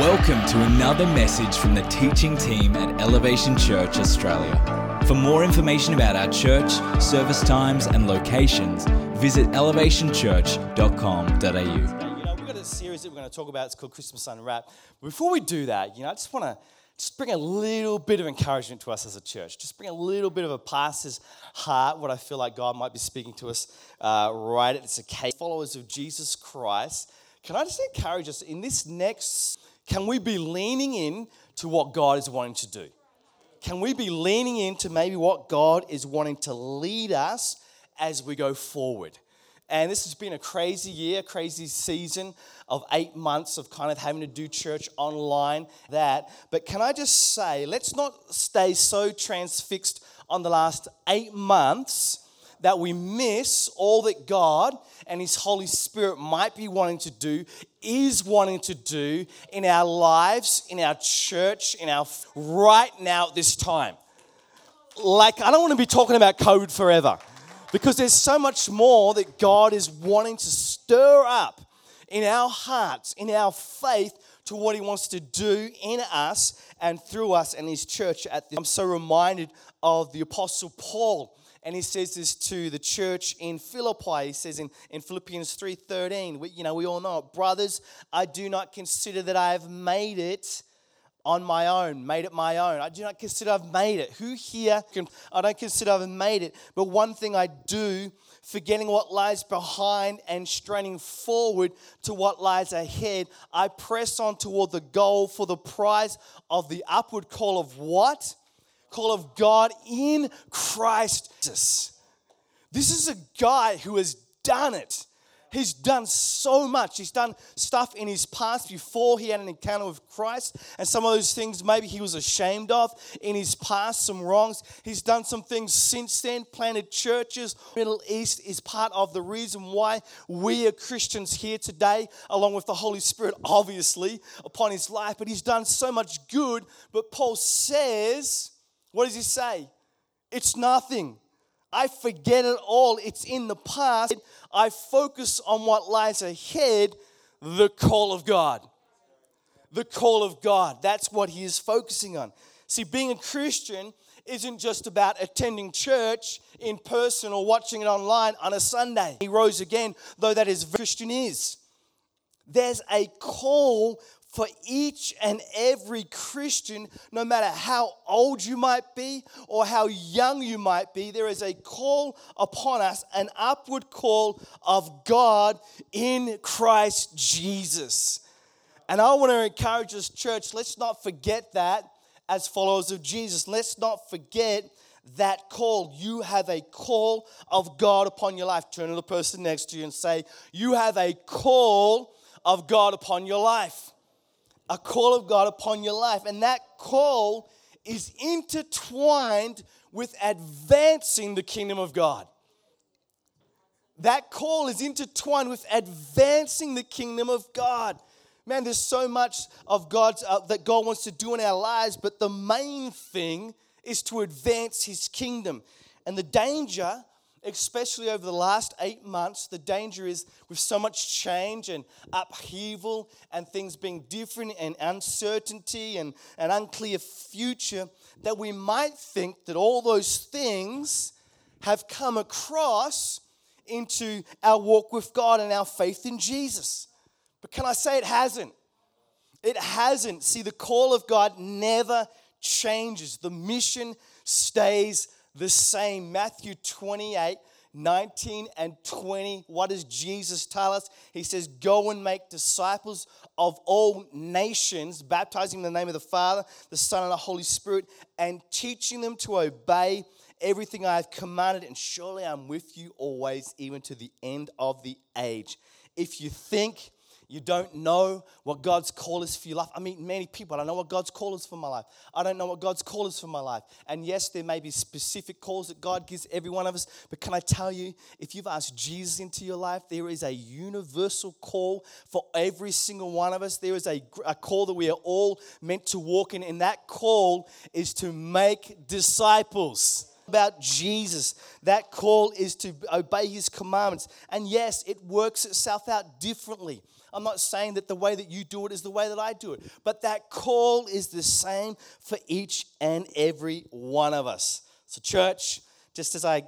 Welcome to another message from the teaching team at Elevation Church Australia. For more information about our church, service times, and locations, visit elevationchurch.com.au. You know, we've got a series that we're going to talk about. It's called Christmas Unwrapped. Before we do that, you know, I just want to just bring a little bit of encouragement to us as a church. Just bring a little bit of a pastor's heart, what I feel like God might be speaking to us uh, right at this occasion. Followers of Jesus Christ, can I just encourage us in this next can we be leaning in to what God is wanting to do? Can we be leaning into maybe what God is wanting to lead us as we go forward? And this has been a crazy year, crazy season of eight months of kind of having to do church online, that. But can I just say, let's not stay so transfixed on the last eight months that we miss all that God and His Holy Spirit might be wanting to do, is wanting to do in our lives, in our church, in our right now at this time. Like, I don't want to be talking about COVID forever because there's so much more that God is wanting to stir up in our hearts, in our faith to what he wants to do in us and through us and his church at the, I'm so reminded of the apostle Paul and he says this to the church in Philippi. He says in, in Philippians 3.13, we, you know, we all know it. Brothers, I do not consider that I have made it on my own, made it my own. I do not consider I've made it. Who here can, I don't consider I've made it. But one thing I do, forgetting what lies behind and straining forward to what lies ahead, I press on toward the goal for the prize of the upward call of what? Call of God in Christ Jesus. This is a guy who has done it. He's done so much. He's done stuff in his past before he had an encounter with Christ. And some of those things maybe he was ashamed of in his past, some wrongs. He's done some things since then, planted churches. Middle East is part of the reason why we are Christians here today, along with the Holy Spirit, obviously, upon his life. But he's done so much good. But Paul says, what does he say? It's nothing. I forget it all. It's in the past. I focus on what lies ahead the call of God. The call of God. That's what he is focusing on. See, being a Christian isn't just about attending church in person or watching it online on a Sunday. He rose again, though that is Christian is. There's a call for each and every Christian, no matter how old you might be or how young you might be, there is a call upon us, an upward call of God in Christ Jesus. And I want to encourage us, church, let's not forget that as followers of Jesus. Let's not forget that call. You have a call of God upon your life. Turn to the person next to you and say, You have a call of God upon your life a call of God upon your life. And that call is intertwined with advancing the kingdom of God. That call is intertwined with advancing the kingdom of God. Man, there's so much of God's uh, that God wants to do in our lives, but the main thing is to advance His kingdom. And the danger especially over the last eight months, the danger is with so much change and upheaval and things being different and uncertainty and an unclear future, that we might think that all those things have come across into our walk with God and our faith in Jesus. But can I say it hasn't? It hasn't. See, the call of God never changes, the mission stays the same. Matthew 28 19 and 20. What does Jesus tell us? He says, Go and make disciples of all nations, baptizing in the name of the Father, the Son, and the Holy Spirit, and teaching them to obey everything I have commanded. And surely I'm with you always, even to the end of the age. If you think you don't know what God's call is for your life. I meet many people. I don't know what God's call is for my life. I don't know what God's call is for my life. And yes, there may be specific calls that God gives every one of us. But can I tell you, if you've asked Jesus into your life, there is a universal call for every single one of us. There is a, a call that we are all meant to walk in. And that call is to make disciples about Jesus. That call is to obey his commandments. And yes, it works itself out differently. I'm not saying that the way that you do it is the way that I do it. But that call is the same for each and every one of us. So, church, just as I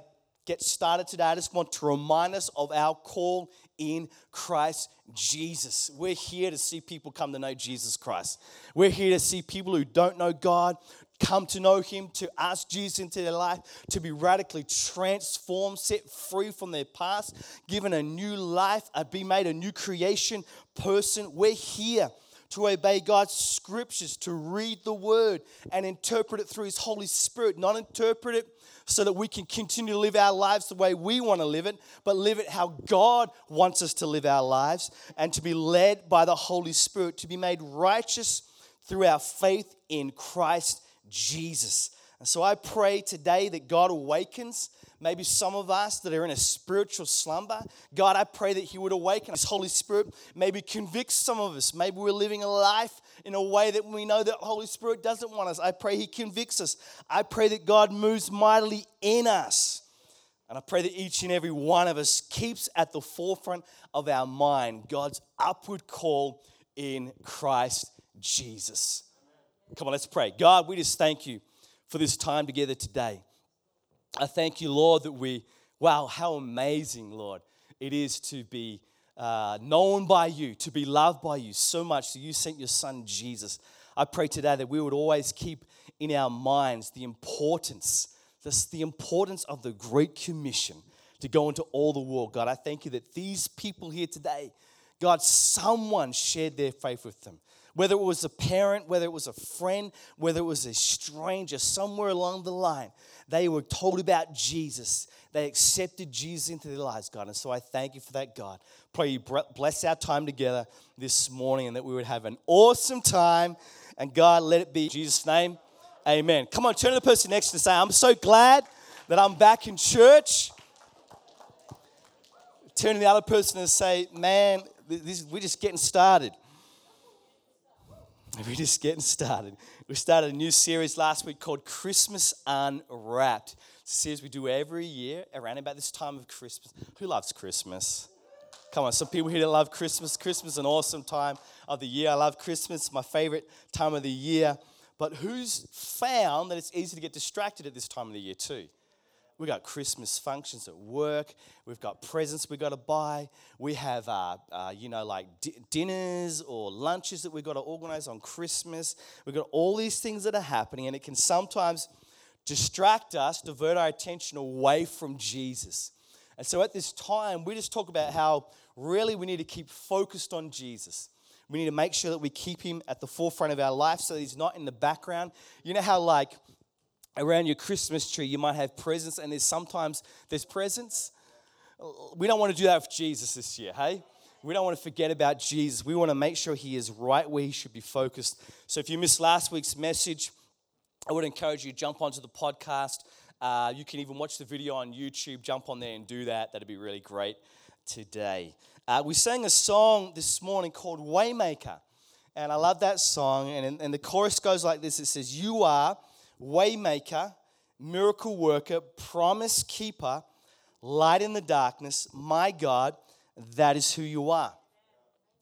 get started today, I just want to remind us of our call in Christ Jesus. We're here to see people come to know Jesus Christ. We're here to see people who don't know God come to know Him, to ask Jesus into their life, to be radically transformed, set free from their past, given a new life, uh, be made a new creation person. We're here to obey God's scriptures, to read the word and interpret it through His Holy Spirit, not interpret it so that we can continue to live our lives the way we want to live it, but live it how God wants us to live our lives and to be led by the Holy Spirit, to be made righteous through our faith in Christ Jesus. And so I pray today that God awakens maybe some of us that are in a spiritual slumber. God, I pray that He would awaken His Holy Spirit, maybe convict some of us. Maybe we're living a life in a way that we know that Holy Spirit doesn't want us. I pray He convicts us. I pray that God moves mightily in us. And I pray that each and every one of us keeps at the forefront of our mind God's upward call in Christ Jesus. Come on, let's pray. God, we just thank you for this time together today. I thank you, Lord, that we, wow, how amazing, Lord, it is to be uh, known by you, to be loved by you so much that you sent your son Jesus. I pray today that we would always keep in our minds the importance, this, the importance of the Great Commission to go into all the world. God, I thank you that these people here today, God, someone shared their faith with them. Whether it was a parent, whether it was a friend, whether it was a stranger, somewhere along the line, they were told about Jesus. They accepted Jesus into their lives, God. And so I thank you for that, God. Pray you bless our time together this morning and that we would have an awesome time. And God, let it be in Jesus' name. Amen. Come on, turn to the person next to say, I'm so glad that I'm back in church. Turn to the other person and say, Man, this, we're just getting started. We're just getting started. We started a new series last week called Christmas Unwrapped. It's a series we do every year around about this time of Christmas. Who loves Christmas? Come on, some people here that love Christmas. Christmas is an awesome time of the year. I love Christmas, my favorite time of the year. But who's found that it's easy to get distracted at this time of the year too? We've got Christmas functions at work. We've got presents we've got to buy. We have, uh, uh, you know, like di- dinners or lunches that we've got to organize on Christmas. We've got all these things that are happening, and it can sometimes distract us, divert our attention away from Jesus. And so at this time, we just talk about how really we need to keep focused on Jesus. We need to make sure that we keep him at the forefront of our life so that he's not in the background. You know how, like, around your Christmas tree, you might have presents, and there's sometimes there's presents. We don't want to do that with Jesus this year, hey? We don't want to forget about Jesus. We want to make sure he is right where he should be focused. So if you missed last week's message, I would encourage you to jump onto the podcast. Uh, you can even watch the video on YouTube. Jump on there and do that. That'd be really great today. Uh, we sang a song this morning called Waymaker. And I love that song. And, and the chorus goes like this It says, You are waymaker, miracle worker, promise keeper, light in the darkness, my God, that is who you are.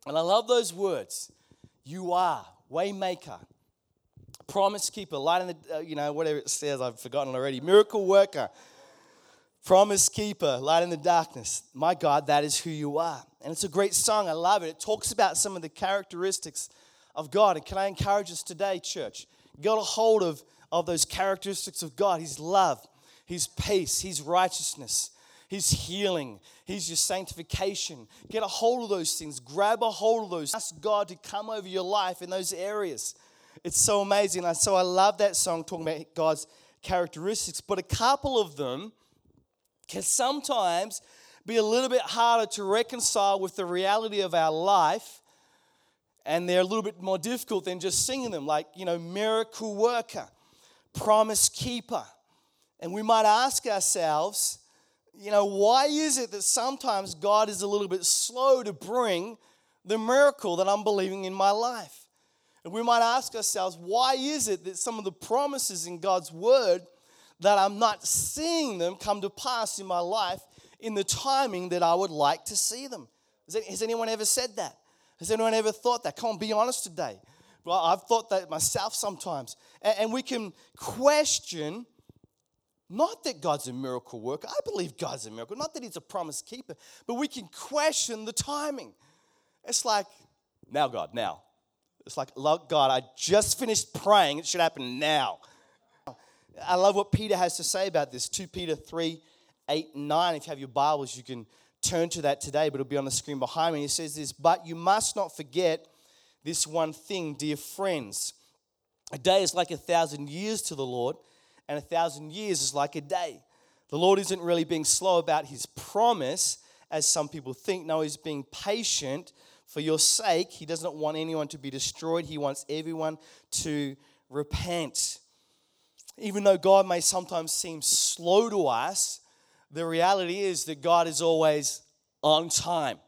And I love those words. You are waymaker, promise keeper, light in the, uh, you know, whatever it says, I've forgotten already. Miracle worker, promise keeper, light in the darkness. My God, that is who you are. And it's a great song. I love it. It talks about some of the characteristics of God. And can I encourage us today, church? Get a hold of of those characteristics of God His love, His peace, His righteousness, His healing, His your sanctification. Get a hold of those things, grab a hold of those. Ask God to come over your life in those areas. It's so amazing. So I love that song talking about God's characteristics, but a couple of them can sometimes be a little bit harder to reconcile with the reality of our life and they're a little bit more difficult than just singing them like you know miracle worker promise keeper. And we might ask ourselves, you know, why is it that sometimes God is a little bit slow to bring the miracle that I'm believing in my life? And we might ask ourselves, why is it that some of the promises in God's word that I'm not seeing them come to pass in my life in the timing that I would like to see them? Has anyone ever said that? Has anyone ever thought that? Come on, be honest today. Well, I've thought that myself sometimes. And we can question not that God's a miracle worker. I believe God's a miracle. Not that He's a promise keeper, but we can question the timing. It's like, now, God, now. It's like, God, I just finished praying. It should happen now. I love what Peter has to say about this. 2 Peter 3 8 and 9. If you have your Bibles, you can turn to that today, but it'll be on the screen behind me. He says this, but you must not forget this one thing, dear friends. A day is like a thousand years to the Lord, and a thousand years is like a day. The Lord isn't really being slow about his promise, as some people think. No, he's being patient for your sake. He does not want anyone to be destroyed, he wants everyone to repent. Even though God may sometimes seem slow to us, the reality is that God is always on time.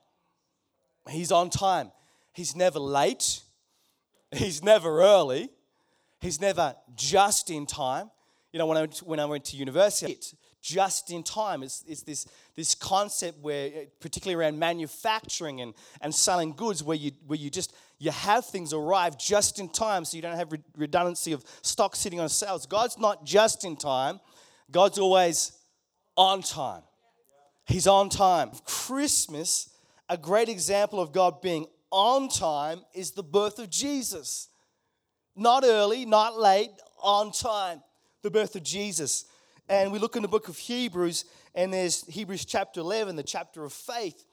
He's on time. He's never late. He's never early. He's never just in time. You know, when I went when I went to university, just in time. It's, it's this, this concept where, uh, particularly around manufacturing and, and selling goods, where you, where you just you have things arrive just in time so you don't have redundancy of stock sitting on shelves. God's not just in time, God's always on time. He's on time. Christmas, a great example of God being on time, is the birth of Jesus. Not early, not late, on time. The birth of Jesus. And we look in the book of Hebrews, and there's Hebrews chapter 11, the chapter of faith.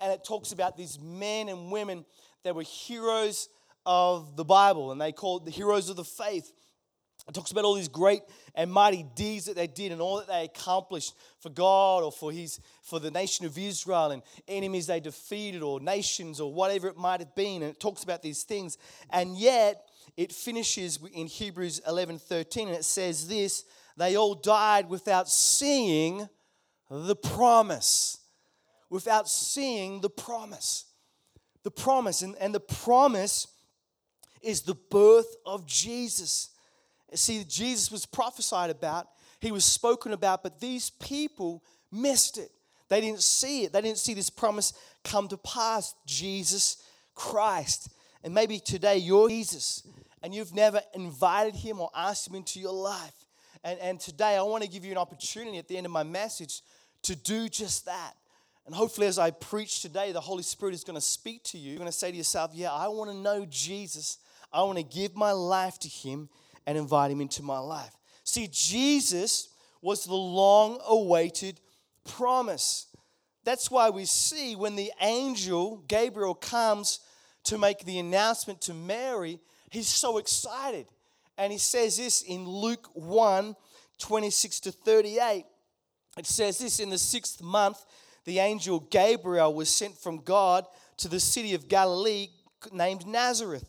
And it talks about these men and women that were heroes of the Bible, and they called the heroes of the faith. It talks about all these great and mighty deeds that they did and all that they accomplished for God or for his for the nation of Israel and enemies they defeated or nations or whatever it might have been. And it talks about these things. And yet it finishes in Hebrews 11 13, and it says this they all died without seeing the promise. Without seeing the promise. The promise. And, and the promise is the birth of Jesus. See, Jesus was prophesied about, he was spoken about, but these people missed it. They didn't see it. They didn't see this promise come to pass. Jesus Christ. And maybe today you're Jesus and you've never invited him or asked him into your life. And, and today I want to give you an opportunity at the end of my message to do just that. And hopefully, as I preach today, the Holy Spirit is going to speak to you. You're going to say to yourself, Yeah, I want to know Jesus. I want to give my life to him and invite him into my life. See, Jesus was the long awaited promise. That's why we see when the angel Gabriel comes to make the announcement to Mary, he's so excited. And he says this in Luke 1 26 to 38. It says this in the sixth month, the angel Gabriel was sent from God to the city of Galilee named Nazareth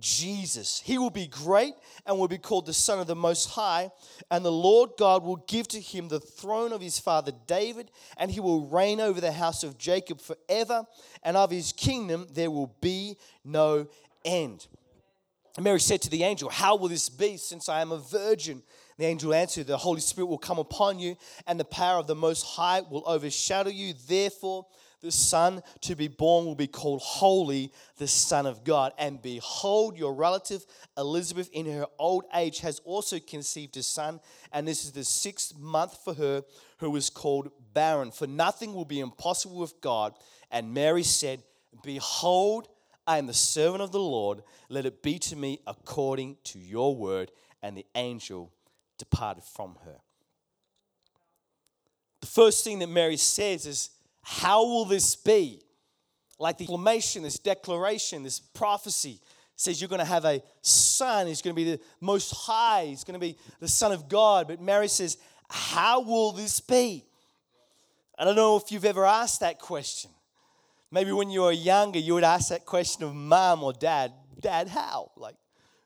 Jesus. He will be great and will be called the Son of the Most High. And the Lord God will give to him the throne of his father David, and he will reign over the house of Jacob forever, and of his kingdom there will be no end. Mary said to the angel, How will this be since I am a virgin? The angel answered, The Holy Spirit will come upon you, and the power of the Most High will overshadow you. Therefore, the Son to be born will be called Holy, the Son of God. And behold, your relative Elizabeth, in her old age, has also conceived a son, and this is the sixth month for her, who was called barren. For nothing will be impossible with God. And Mary said, Behold, I am the servant of the Lord. Let it be to me according to your word. And the angel departed from her. The first thing that Mary says is, how will this be? Like the proclamation, this declaration, this prophecy says you're going to have a son. He's going to be the most high. He's going to be the son of God. But Mary says, How will this be? I don't know if you've ever asked that question. Maybe when you were younger, you would ask that question of mom or dad, Dad, how? Like,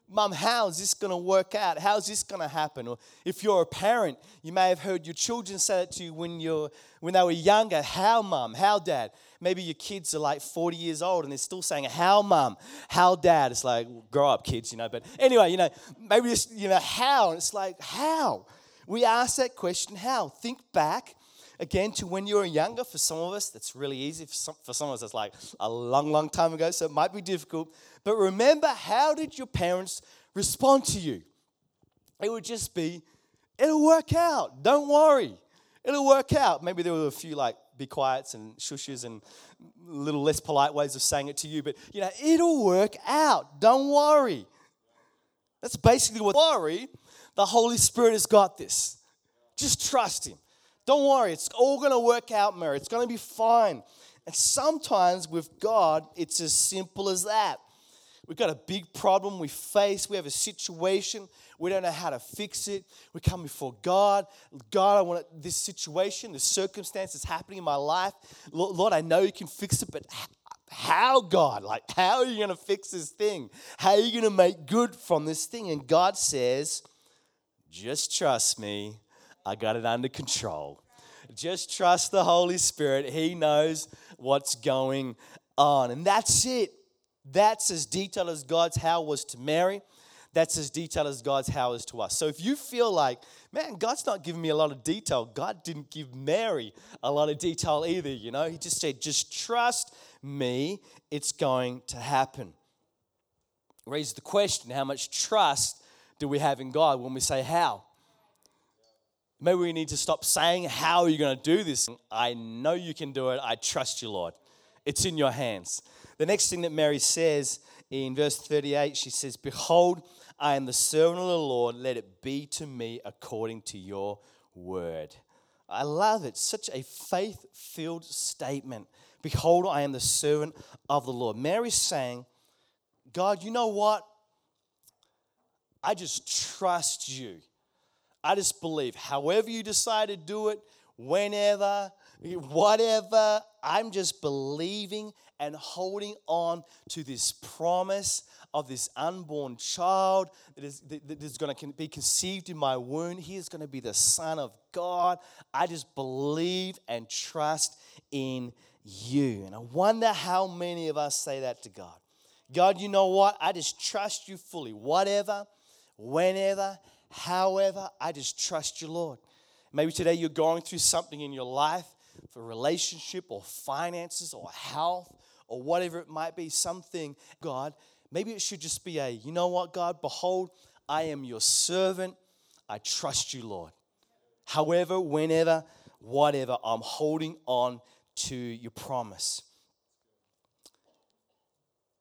Mom, how's this going to work out? How's this going to happen? Or if you're a parent, you may have heard your children say it to you when, you're, when they were younger How, Mom? How, Dad? Maybe your kids are like 40 years old and they're still saying, How, Mom? How, Dad? It's like, grow up, kids, you know. But anyway, you know, maybe just, you know, how? And it's like, How? We ask that question, How? Think back again to when you were younger. For some of us, that's really easy. For some, for some of us, it's like a long, long time ago, so it might be difficult. But remember, how did your parents respond to you? It would just be, it'll work out. Don't worry. It'll work out. Maybe there were a few like be quiets and shushes and little less polite ways of saying it to you, but you know, it'll work out. Don't worry. That's basically what worry. The Holy Spirit has got this. Just trust Him. Don't worry, it's all going to work out, Mary. It's going to be fine. And sometimes with God, it's as simple as that. We've got a big problem we face. We have a situation. We don't know how to fix it. We come before God. God, I want this situation, this circumstance is happening in my life. Lord, I know you can fix it, but how, God? Like, how are you going to fix this thing? How are you going to make good from this thing? And God says, just trust me. I got it under control. Just trust the Holy Spirit. He knows what's going on. And that's it. That's as detailed as God's how was to Mary. That's as detailed as God's how is to us. So if you feel like, man, God's not giving me a lot of detail, God didn't give Mary a lot of detail either, you know? He just said, just trust me, it's going to happen. Raise the question how much trust do we have in God when we say how? Maybe we need to stop saying, How are you going to do this? I know you can do it. I trust you, Lord. It's in your hands. The next thing that Mary says in verse 38, she says, Behold, I am the servant of the Lord. Let it be to me according to your word. I love it. Such a faith filled statement. Behold, I am the servant of the Lord. Mary's saying, God, you know what? I just trust you. I just believe, however you decide to do it, whenever, whatever, uh, I'm just believing and holding on to this promise of this unborn child that is, that is going to be conceived in my womb. He is going to be the Son of God. I just believe and trust in you. And I wonder how many of us say that to God. God, you know what? I just trust you fully. Whatever, whenever, however, I just trust you, Lord. Maybe today you're going through something in your life for relationship or finances or health or whatever it might be, something, God, maybe it should just be a, you know what, God, behold, I am your servant. I trust you, Lord. However, whenever, whatever, I'm holding on to your promise.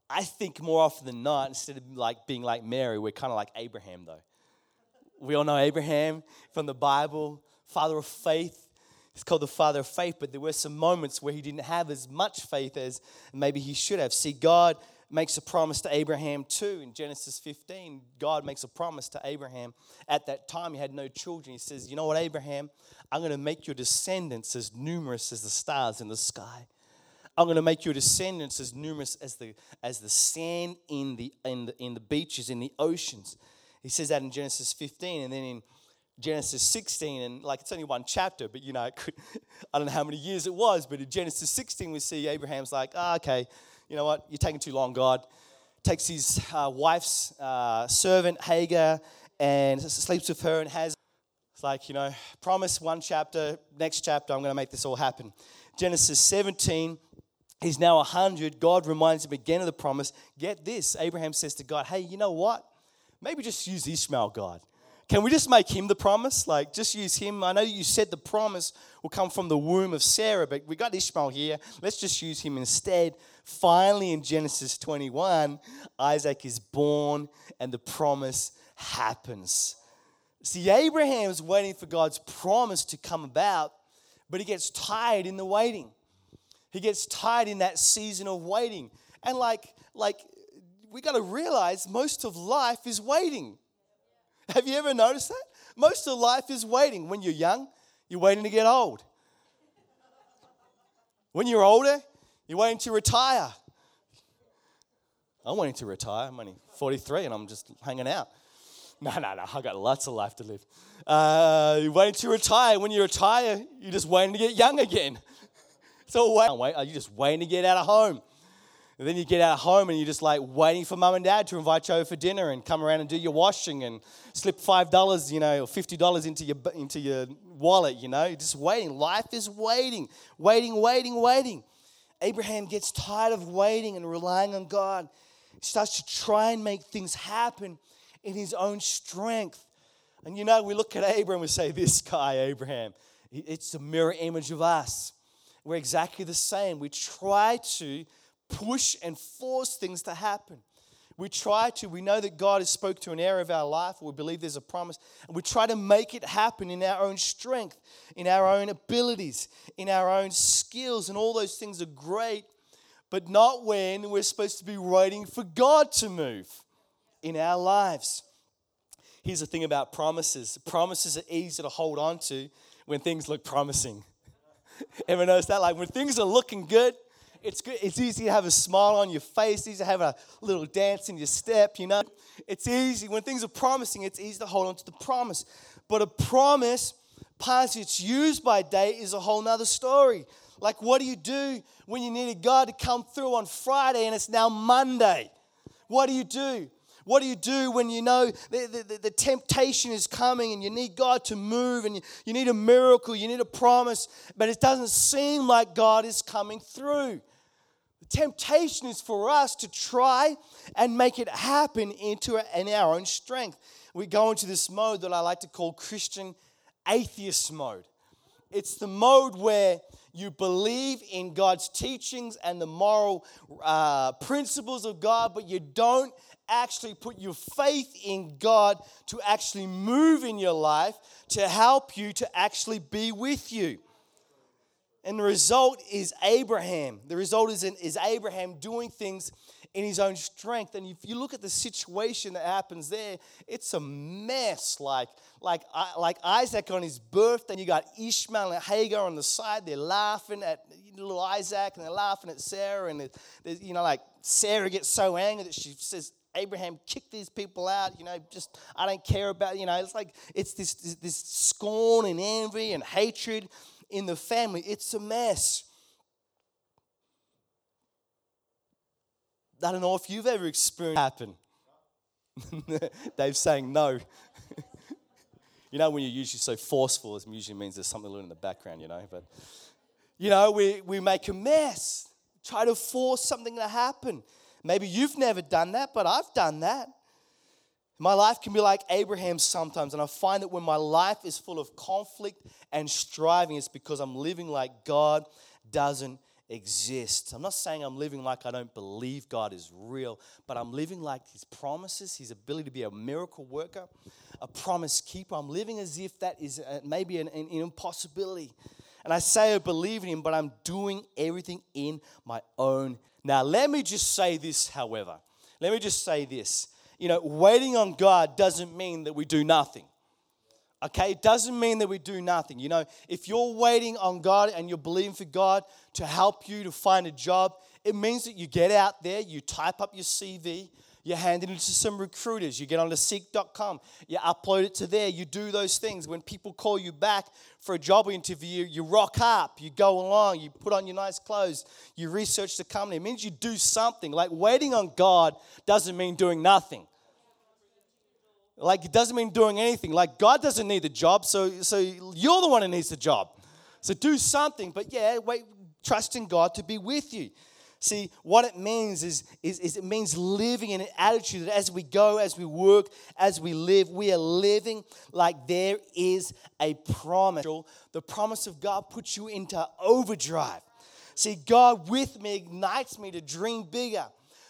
I think more often than not, instead of like being like Mary, we're kind of like Abraham, though. We all know Abraham from the Bible, father of faith. He's called the father of faith, but there were some moments where he didn't have as much faith as maybe he should have. See, God makes a promise to Abraham too. In Genesis 15, God makes a promise to Abraham. At that time, he had no children. He says, You know what, Abraham? I'm going to make your descendants as numerous as the stars in the sky. I'm going to make your descendants as numerous as the, as the sand in the, in, the, in the beaches, in the oceans. He says that in Genesis 15. And then in Genesis 16, and like it's only one chapter, but you know, could, I don't know how many years it was, but in Genesis 16, we see Abraham's like, ah, okay, you know what, you're taking too long, God. Takes his uh, wife's uh, servant, Hagar, and sleeps with her and has, it's like, you know, promise one chapter, next chapter, I'm going to make this all happen. Genesis 17, he's now 100. God reminds him again of the promise. Get this Abraham says to God, hey, you know what? Maybe just use Ishmael, God. Can we just make him the promise? Like, just use him. I know you said the promise will come from the womb of Sarah, but we got Ishmael here. Let's just use him instead. Finally, in Genesis 21, Isaac is born and the promise happens. See, Abraham's waiting for God's promise to come about, but he gets tired in the waiting. He gets tired in that season of waiting. And like, like we got to realize most of life is waiting. Have you ever noticed that? Most of life is waiting. When you're young, you're waiting to get old. When you're older, You're waiting to retire. I'm waiting to retire. I'm only 43 and I'm just hanging out. No, no, no. I've got lots of life to live. Uh, you're waiting to retire. When you retire, you're just waiting to get young again. So wait, wait, are you just waiting to get out of home? And then you get out of home and you're just like waiting for mum and dad to invite you over for dinner and come around and do your washing and slip five dollars, you know, or fifty dollars into your into your wallet, you know. Just waiting. Life is waiting, waiting, waiting, waiting. Abraham gets tired of waiting and relying on God. He starts to try and make things happen in his own strength. And you know, we look at Abraham and we say, This guy, Abraham, it's a mirror image of us. We're exactly the same. We try to push and force things to happen. We try to, we know that God has spoke to an area of our life, we believe there's a promise, and we try to make it happen in our own strength, in our own abilities, in our own skills, and all those things are great, but not when we're supposed to be waiting for God to move in our lives. Here's the thing about promises promises are easy to hold on to when things look promising. Ever notice that? Like when things are looking good, it's good. It's easy to have a smile on your face, easy to have a little dance in your step, you know. It's easy. When things are promising, it's easy to hold on to the promise. But a promise, past its used by date, is a whole nother story. Like, what do you do when you needed God to come through on Friday and it's now Monday? What do you do? What do you do when you know the, the, the, temptation is coming and you need God to move and you, you need a miracle, you need a promise, but it doesn't seem like God is coming through? Temptation is for us to try and make it happen into in our own strength. We go into this mode that I like to call Christian atheist mode. It's the mode where you believe in God's teachings and the moral uh, principles of God, but you don't actually put your faith in God to actually move in your life to help you to actually be with you. And the result is Abraham. The result is, in, is Abraham doing things in his own strength. And if you look at the situation that happens there, it's a mess. Like, like, like Isaac on his birthday, and you got Ishmael and Hagar on the side. They're laughing at little Isaac and they're laughing at Sarah. And, you know, like Sarah gets so angry that she says, Abraham, kick these people out. You know, just I don't care about. You know, it's like it's this this, this scorn and envy and hatred in the family. It's a mess. I don't know if you've ever experienced happen. Dave's saying no. you know, when you're usually so forceful, it usually means there's something in the background, you know. But, you know, we, we make a mess, try to force something to happen. Maybe you've never done that, but I've done that. My life can be like Abraham sometimes, and I find that when my life is full of conflict and striving, it's because I'm living like God doesn't exist. I'm not saying I'm living like I don't believe God is real, but I'm living like His promises, His ability to be a miracle worker, a promise keeper. I'm living as if that is uh, maybe an, an, an impossibility. And I say I believe in Him, but I'm doing everything in my own. Now, let me just say this, however. Let me just say this you know, waiting on God doesn't mean that we do nothing. Okay, it doesn't mean that we do nothing. You know, if you're waiting on God and you're believing for God to help you to find a job, it means that you get out there, you type up your CV, you hand it into some recruiters, you get onto seek.com, you upload it to there, you do those things. When people call you back for a job interview, you rock up, you go along, you put on your nice clothes, you research the company. It means you do something. Like waiting on God doesn't mean doing nothing. Like it doesn't mean doing anything. Like God doesn't need the job, so so you're the one who needs the job. So do something, but yeah, wait, trust in God to be with you. See, what it means is, is, is, it means living in an attitude that as we go, as we work, as we live, we are living like there is a promise. The promise of God puts you into overdrive. See, God with me ignites me to dream bigger,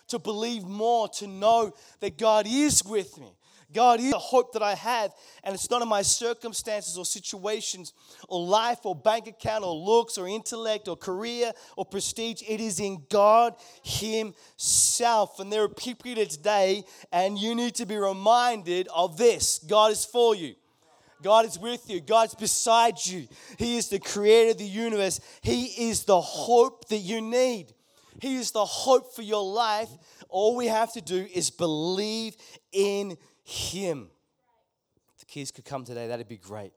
to believe more, to know that God is with me. God is the hope that I have, and it's not in my circumstances or situations or life or bank account or looks or intellect or career or prestige. It is in God Himself. And there are people here today, and you need to be reminded of this God is for you. God is with you. God's beside you. He is the creator of the universe. He is the hope that you need. He is the hope for your life. All we have to do is believe in Him. If the kids could come today, that'd be great.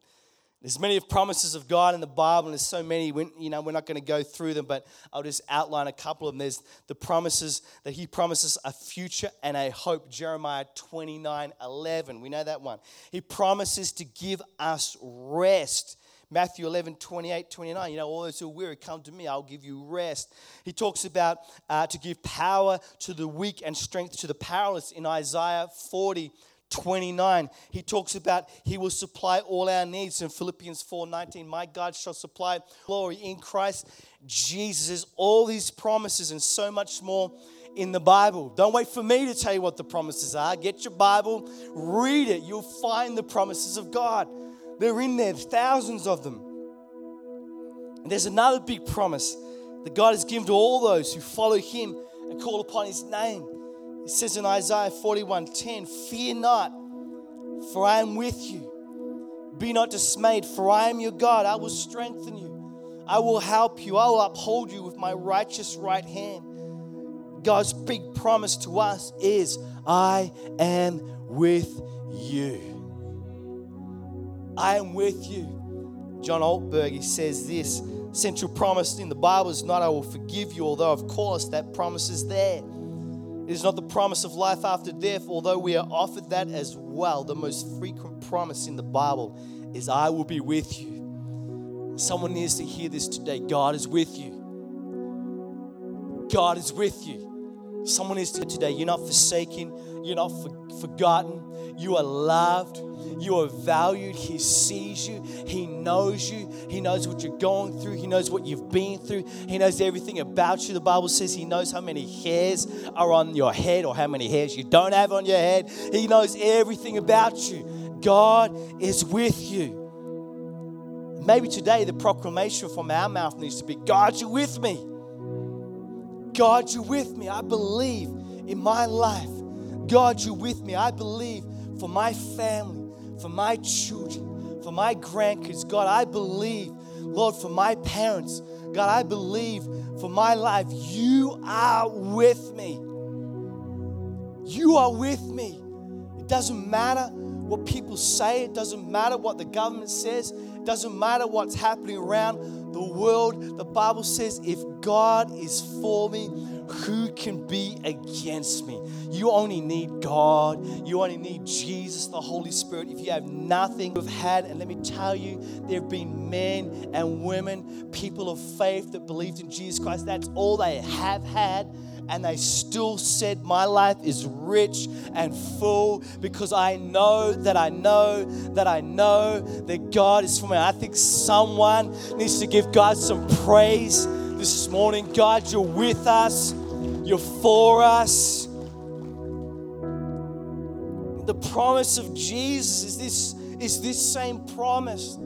There's many of promises of God in the Bible, and there's so many. You know, we're not going to go through them, but I'll just outline a couple of them. There's the promises that He promises a future and a hope. Jeremiah 29 11. We know that one. He promises to give us rest. Matthew 11, 28, 29. You know, all those who are weary, come to me, I'll give you rest. He talks about uh, to give power to the weak and strength to the powerless in Isaiah 40, 29 he talks about he will supply all our needs in philippians 4 19 my god shall supply glory in christ jesus. All these promises and so much more in the bible. Don't wait for me to tell you what the promises are. Get your bible read it. You'll find the promises of god. They're in there thousands of them. And there's another big promise that god has given to all those who follow him and call upon his name it says in Isaiah 41:10, Fear not, for I am with you. Be not dismayed, for I am your God. I will strengthen you. I will help you. I will uphold you with my righteous right hand. God's big promise to us is, I am with you. I am with you. John Ortberg he says this central promise in the Bible is not, I will forgive you, although, of course, that promise is there. It is not the promise of life after death, although we are offered that as well. The most frequent promise in the Bible is, I will be with you. Someone needs to hear this today. God is with you. God is with you. Someone is to today. You're not forsaken. You're not for, forgotten. You are loved. You are valued. He sees you. He knows you. He knows what you're going through. He knows what you've been through. He knows everything about you. The Bible says He knows how many hairs are on your head or how many hairs you don't have on your head. He knows everything about you. God is with you. Maybe today the proclamation from our mouth needs to be God, you're with me. God, you're with me. I believe in my life. God, you're with me. I believe for my family for my children, for my grandkids. God, I believe, Lord, for my parents. God, I believe for my life. You are with me. You are with me. It doesn't matter what people say, it doesn't matter what the government says, doesn't matter what's happening around the world. The Bible says, if God is for me, who can be against me? You only need God. You only need Jesus, the Holy Spirit. If you have nothing you've had, and let me tell you, there have been men and women, people of faith that believed in Jesus Christ. That's all they have had and they still said, My life is rich and full because I know that I know that I know that God is for me. I think someone needs to give God some praise this morning. God, you're with us, you're for us. The promise of Jesus is this, is this same promise.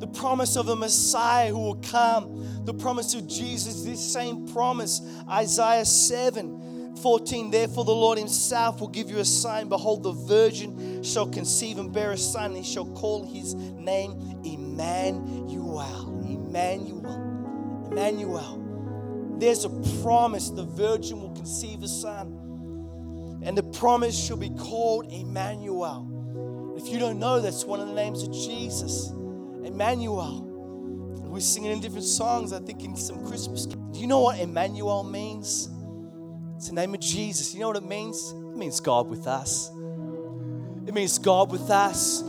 The promise of a Messiah who will come. The promise of Jesus, this same promise. Isaiah 7 14. Therefore, the Lord Himself will give you a sign. Behold, the virgin shall conceive and bear a son, and he shall call his name Emmanuel. Emmanuel. Emmanuel. There's a promise the virgin will conceive a son, and the promise shall be called Emmanuel. If you don't know, that's one of the names of Jesus, Emmanuel. We're singing in different songs, I think in some Christmas. Do you know what Emmanuel means? It's the name of Jesus. You know what it means? It means God with us. It means God with us.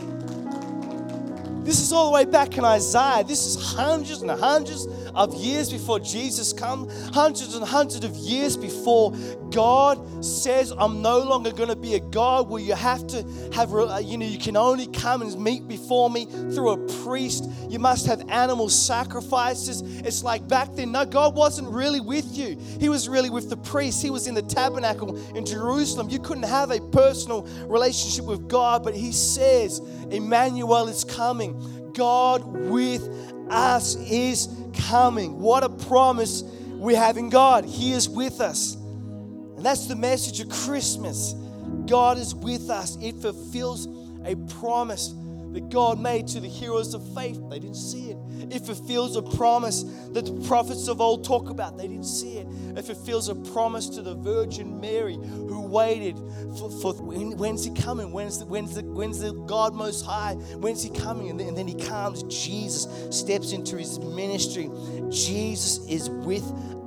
This is all the way back in Isaiah. This is hundreds and hundreds of years before Jesus come, hundreds and hundreds of years before God says, I'm no longer going to be a God where you have to have, uh, you know, you can only come and meet before me through a priest. You must have animal sacrifices. It's like back then, no, God wasn't really with you. He was really with the priest. He was in the tabernacle in Jerusalem. You couldn't have a personal relationship with God, but He says, Emmanuel is coming. God with us is coming. What a promise we have in God. He is with us. And that's the message of Christmas. God is with us. It fulfills a promise that God made to the heroes of faith, they didn't see it. It fulfills a promise that the prophets of old talk about, they didn't see it. It fulfills a promise to the Virgin Mary who waited for, for when, when's he coming? When's the, when's, the, when's the God Most High? When's he coming? And then, and then he comes. Jesus steps into his ministry. Jesus is with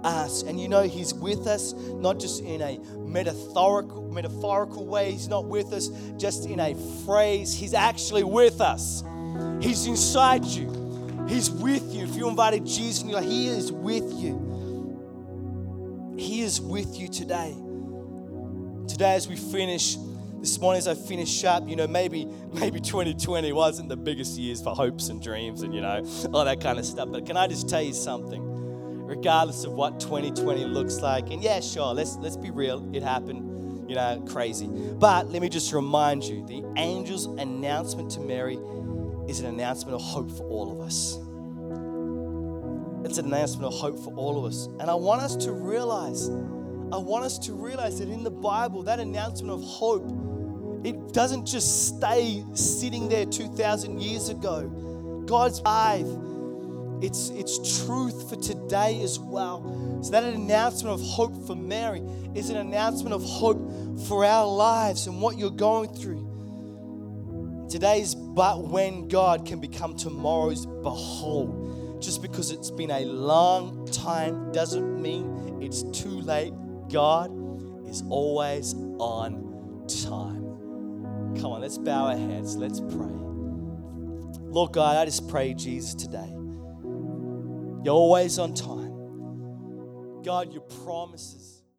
us. And you know, He's with us not just in a metaphorical, metaphorical way, He's not with us just in a phrase. He's actually with us. He's inside you, He's with you. If you invited Jesus and you're like, He is with you, He is with you today. Today, as we finish, this morning as I finish up, you know, maybe maybe 2020 wasn't the biggest years for hopes and dreams and you know all that kind of stuff. But can I just tell you something? Regardless of what 2020 looks like. And yeah, sure, let's let's be real, it happened, you know, crazy. But let me just remind you, the angel's announcement to Mary is an announcement of hope for all of us. It's an announcement of hope for all of us. And I want us to realize, I want us to realize that in the Bible, that announcement of hope, it doesn't just stay sitting there 2,000 years ago. God's alive it's, it's truth for today as well. So, that announcement of hope for Mary is an announcement of hope for our lives and what you're going through. Today's but when God can become tomorrow's behold. Just because it's been a long time doesn't mean it's too late. God is always on time. Come on, let's bow our heads. Let's pray. Lord God, I just pray, Jesus, today you're always on time. God, your promises